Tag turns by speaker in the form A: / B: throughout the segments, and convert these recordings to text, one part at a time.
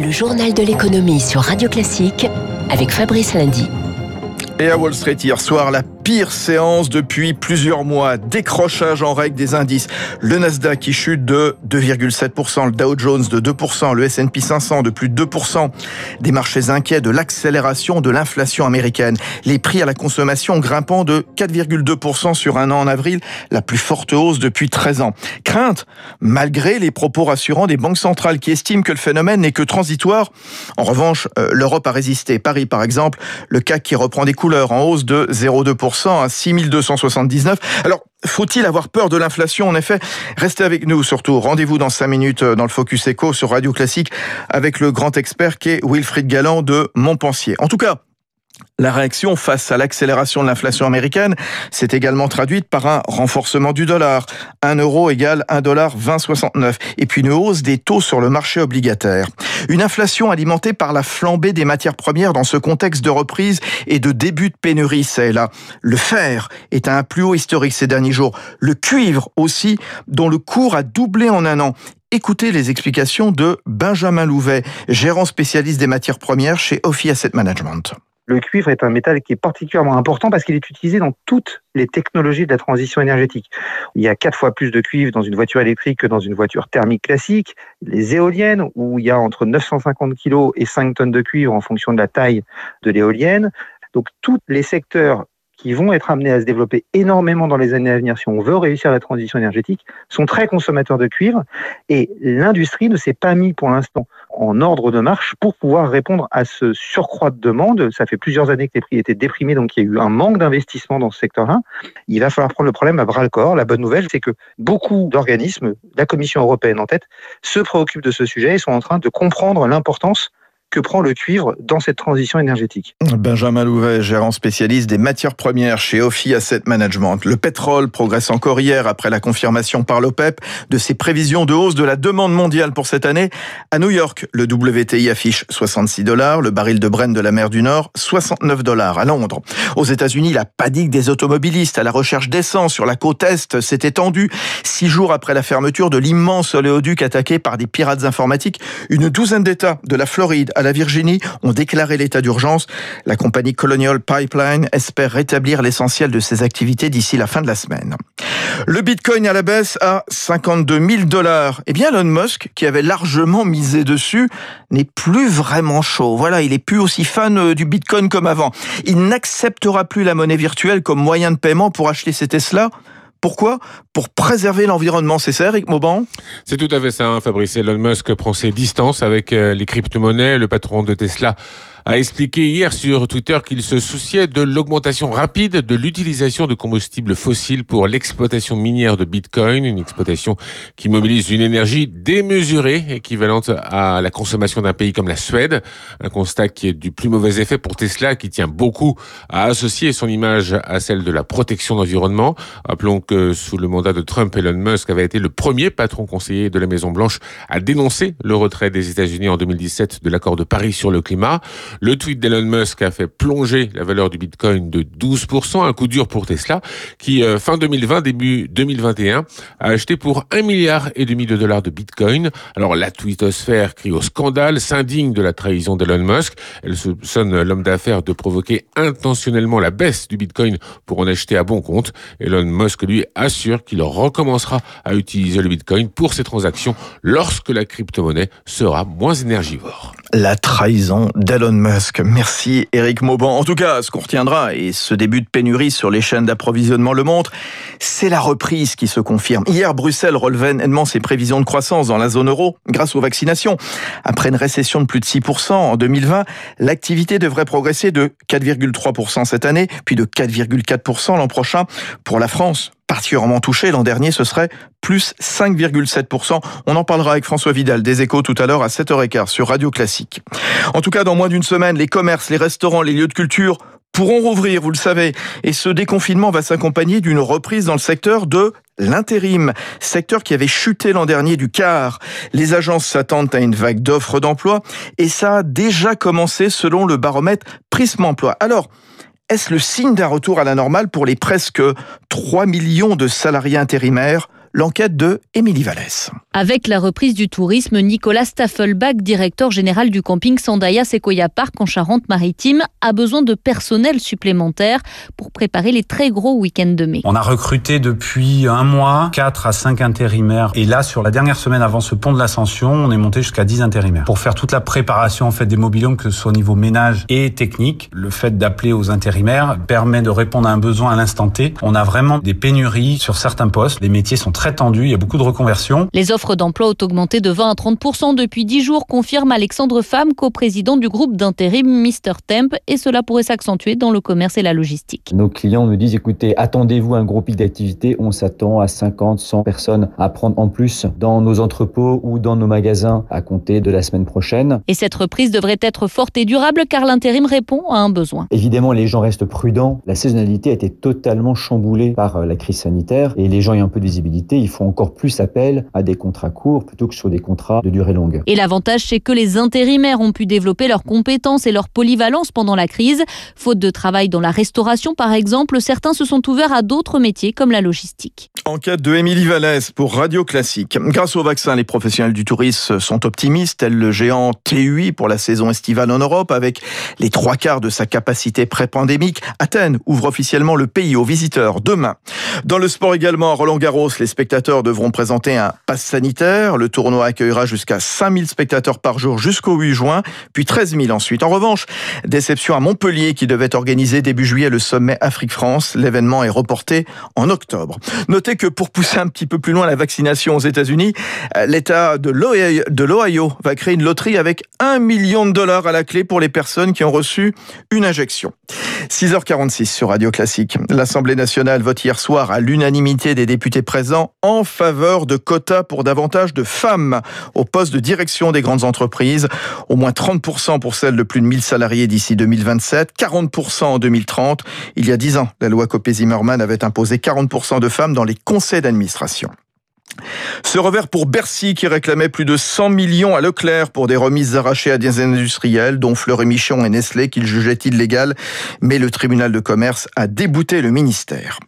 A: Le journal de l'économie sur Radio Classique avec Fabrice Lundy.
B: Et à Wall Street hier soir, la pire séance depuis plusieurs mois. Décrochage en règle des indices. Le Nasdaq qui chute de 2,7%, le Dow Jones de 2%, le S&P 500 de plus de 2%. Des marchés inquiets de l'accélération de l'inflation américaine. Les prix à la consommation grimpant de 4,2% sur un an en avril, la plus forte hausse depuis 13 ans. Crainte, malgré les propos rassurants des banques centrales qui estiment que le phénomène n'est que transitoire. En revanche, euh, l'Europe a résisté. Paris, par exemple, le CAC qui reprend des coûts en hausse de 0,2% à 6279. Alors, faut-il avoir peur de l'inflation? En effet, restez avec nous surtout. Rendez-vous dans 5 minutes dans le Focus Echo sur Radio Classique avec le grand expert qui est Wilfried Galland de Montpensier. En tout cas, la réaction face à l'accélération de l'inflation américaine s'est également traduite par un renforcement du dollar. 1 euro égale 1 dollar 20,69. Et puis une hausse des taux sur le marché obligataire. Une inflation alimentée par la flambée des matières premières dans ce contexte de reprise et de début de pénurie, c'est là. Le fer est à un plus haut historique ces derniers jours. Le cuivre aussi, dont le cours a doublé en un an. Écoutez les explications de Benjamin Louvet, gérant spécialiste des matières premières chez Ophi Asset Management.
C: Le cuivre est un métal qui est particulièrement important parce qu'il est utilisé dans toutes les technologies de la transition énergétique. Il y a quatre fois plus de cuivre dans une voiture électrique que dans une voiture thermique classique. Les éoliennes, où il y a entre 950 kg et 5 tonnes de cuivre en fonction de la taille de l'éolienne. Donc tous les secteurs qui vont être amenés à se développer énormément dans les années à venir si on veut réussir la transition énergétique, sont très consommateurs de cuivre et l'industrie ne s'est pas mis pour l'instant en ordre de marche pour pouvoir répondre à ce surcroît de demande. Ça fait plusieurs années que les prix étaient déprimés, donc il y a eu un manque d'investissement dans ce secteur-là. Il va falloir prendre le problème à bras le corps. La bonne nouvelle, c'est que beaucoup d'organismes, la Commission européenne en tête, se préoccupent de ce sujet et sont en train de comprendre l'importance que prend le cuivre dans cette transition énergétique.
B: Benjamin Louvet, gérant spécialiste des matières premières chez Ophi Asset Management. Le pétrole progresse encore hier après la confirmation par l'OPEP de ses prévisions de hausse de la demande mondiale pour cette année. À New York, le WTI affiche 66 dollars, le baril de Brent de la mer du Nord 69 dollars. À Londres, aux États-Unis, la panique des automobilistes à la recherche d'essence sur la côte est s'est étendue. Six jours après la fermeture de l'immense oléoduc attaqué par des pirates informatiques, une douzaine d'États de la Floride à la Virginie ont déclaré l'état d'urgence. La compagnie Colonial Pipeline espère rétablir l'essentiel de ses activités d'ici la fin de la semaine. Le Bitcoin à la baisse à 52 000 dollars. Eh bien, Elon Musk, qui avait largement misé dessus, n'est plus vraiment chaud. Voilà, il est plus aussi fan euh, du Bitcoin comme avant. Il n'acceptera plus la monnaie virtuelle comme moyen de paiement pour acheter ses Tesla. Pourquoi? Pour préserver l'environnement, c'est ça, Eric Mauban?
D: C'est tout à fait ça, hein, Fabrice. Elon Musk prend ses distances avec euh, les crypto-monnaies. Le patron de Tesla a expliqué hier sur Twitter qu'il se souciait de l'augmentation rapide de l'utilisation de combustibles fossiles pour l'exploitation minière de Bitcoin, une exploitation qui mobilise une énergie démesurée, équivalente à la consommation d'un pays comme la Suède. Un constat qui est du plus mauvais effet pour Tesla, qui tient beaucoup à associer son image à celle de la protection de l'environnement. Que sous le mandat de Trump, Elon Musk avait été le premier patron conseiller de la Maison Blanche à dénoncer le retrait des États-Unis en 2017 de l'accord de Paris sur le climat. Le tweet d'Elon Musk a fait plonger la valeur du Bitcoin de 12%, un coup dur pour Tesla, qui euh, fin 2020, début 2021, a acheté pour un milliard et demi de dollars de Bitcoin. Alors la twittosphère crie au scandale, s'indigne de la trahison d'Elon Musk. Elle soupçonne l'homme d'affaires de provoquer intentionnellement la baisse du Bitcoin pour en acheter à bon compte. Elon Musk lui assure qu'il recommencera à utiliser le Bitcoin pour ses transactions lorsque la crypto-monnaie sera moins énergivore.
B: La trahison d'Elon Musk. Merci Eric Mauban. En tout cas, ce qu'on retiendra, et ce début de pénurie sur les chaînes d'approvisionnement le montre, c'est la reprise qui se confirme. Hier, Bruxelles relevait nettement ses prévisions de croissance dans la zone euro grâce aux vaccinations. Après une récession de plus de 6% en 2020, l'activité devrait progresser de 4,3% cette année, puis de 4,4% l'an prochain. Pour la France, particulièrement touché. L'an dernier, ce serait plus 5,7%. On en parlera avec François Vidal des échos tout à l'heure à 7h15 sur Radio Classique. En tout cas, dans moins d'une semaine, les commerces, les restaurants, les lieux de culture pourront rouvrir, vous le savez. Et ce déconfinement va s'accompagner d'une reprise dans le secteur de l'intérim, secteur qui avait chuté l'an dernier du quart. Les agences s'attendent à une vague d'offres d'emploi et ça a déjà commencé selon le baromètre Prisme Emploi. Alors, est-ce le signe d'un retour à la normale pour les presque 3 millions de salariés intérimaires l'enquête de Émilie Vallès.
E: Avec la reprise du tourisme, Nicolas Staffelbach, directeur général du camping Sandaya Sequoia Park en Charente-Maritime, a besoin de personnel supplémentaire pour préparer les très gros week-ends de mai.
F: On a recruté depuis un mois 4 à 5 intérimaires et là sur la dernière semaine avant ce pont de l'ascension, on est monté jusqu'à 10 intérimaires pour faire toute la préparation en fait des mobilhomes que ce soit au niveau ménage et technique. Le fait d'appeler aux intérimaires permet de répondre à un besoin à l'instant T. On a vraiment des pénuries sur certains postes, les métiers sont très tendus, il y a beaucoup de reconversions.
E: Les offres d'emploi ont augmenté de 20 à 30% depuis 10 jours, confirme Alexandre Femme, coprésident du groupe d'intérim Mister Temp et cela pourrait s'accentuer dans le commerce et la logistique.
G: Nos clients nous disent écoutez, attendez-vous un gros pic d'activité, on s'attend à 50, 100 personnes à prendre en plus dans nos entrepôts ou dans nos magasins à compter de la semaine prochaine.
E: Et cette reprise devrait être forte et durable car l'intérim répond à un besoin.
G: Évidemment, les gens restent prudents. La saisonnalité a été totalement chamboulée par euh, la crise sanitaire et les gens ayant un peu de visibilité, ils font encore plus appel à des contrats courts plutôt que sur des contrats de durée longue.
E: Et l'avantage, c'est que les intérimaires ont pu développer leurs compétences et leur polyvalence pendant la crise. Faute de travail dans la restauration, par exemple, certains se sont ouverts à d'autres métiers comme la logistique.
B: Enquête de Émilie Vallès pour Radio Classique. Grâce au vaccin, les professionnels du tourisme sont optimistes, tel le géant TUI pour la saison estivale en Europe, avec les trois quarts de sa capacité pré-pandémique. Athènes ouvre officiellement le pays aux visiteurs demain. Dans le sport également, à Roland Garros, les spectateurs devront présenter un pass sanitaire. Le tournoi accueillera jusqu'à 5000 spectateurs par jour jusqu'au 8 juin, puis 13 000 ensuite. En revanche, déception à Montpellier qui devait organiser début juillet le sommet Afrique-France. L'événement est reporté en octobre. Notez que pour pousser un petit peu plus loin la vaccination aux États-Unis, euh, l'État de l'Ohio va créer une loterie avec 1 million de dollars à la clé pour les personnes qui ont reçu une injection. 6h46 sur Radio Classique. L'Assemblée nationale vote hier soir à l'unanimité des députés présents en faveur de quotas pour davantage de femmes au poste de direction des grandes entreprises. Au moins 30% pour celles de plus de 1000 salariés d'ici 2027, 40% en 2030. Il y a 10 ans, la loi Copé-Zimmermann avait imposé 40% de femmes dans les conseils d'administration. Ce revers pour Bercy qui réclamait plus de 100 millions à Leclerc pour des remises arrachées à des industriels, dont Fleury Michon et Nestlé, qu'il jugeait illégal, mais le tribunal de commerce a débouté le ministère.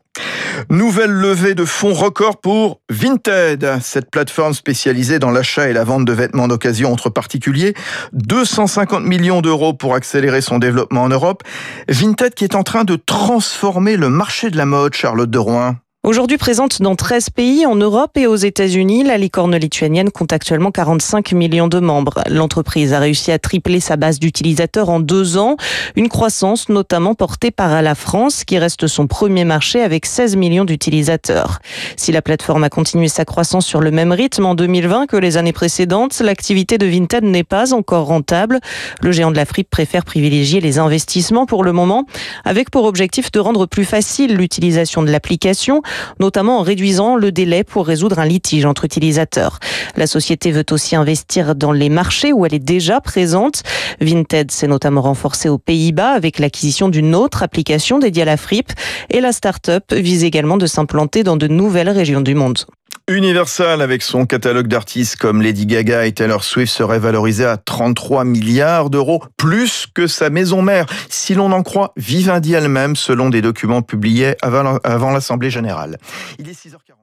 B: Nouvelle levée de fonds record pour Vinted, cette plateforme spécialisée dans l'achat et la vente de vêtements d'occasion entre particuliers. 250 millions d'euros pour accélérer son développement en Europe. Vinted qui est en train de transformer le marché de la mode, Charlotte de Rouen.
H: Aujourd'hui présente dans 13 pays en Europe et aux États-Unis, la licorne lituanienne compte actuellement 45 millions de membres. L'entreprise a réussi à tripler sa base d'utilisateurs en deux ans, une croissance notamment portée par la France qui reste son premier marché avec 16 millions d'utilisateurs. Si la plateforme a continué sa croissance sur le même rythme en 2020 que les années précédentes, l'activité de Vinted n'est pas encore rentable. Le géant de la préfère privilégier les investissements pour le moment, avec pour objectif de rendre plus facile l'utilisation de l'application notamment en réduisant le délai pour résoudre un litige entre utilisateurs. La société veut aussi investir dans les marchés où elle est déjà présente. Vinted s'est notamment renforcé aux Pays-Bas avec l'acquisition d'une autre application dédiée à la fripe et la start-up vise également de s'implanter dans de nouvelles régions du monde.
B: Universal, avec son catalogue d'artistes comme Lady Gaga et Taylor Swift, serait valorisé à 33 milliards d'euros, plus que sa maison mère, si l'on en croit Vivendi elle-même, selon des documents publiés avant l'Assemblée générale. Il est 6h40.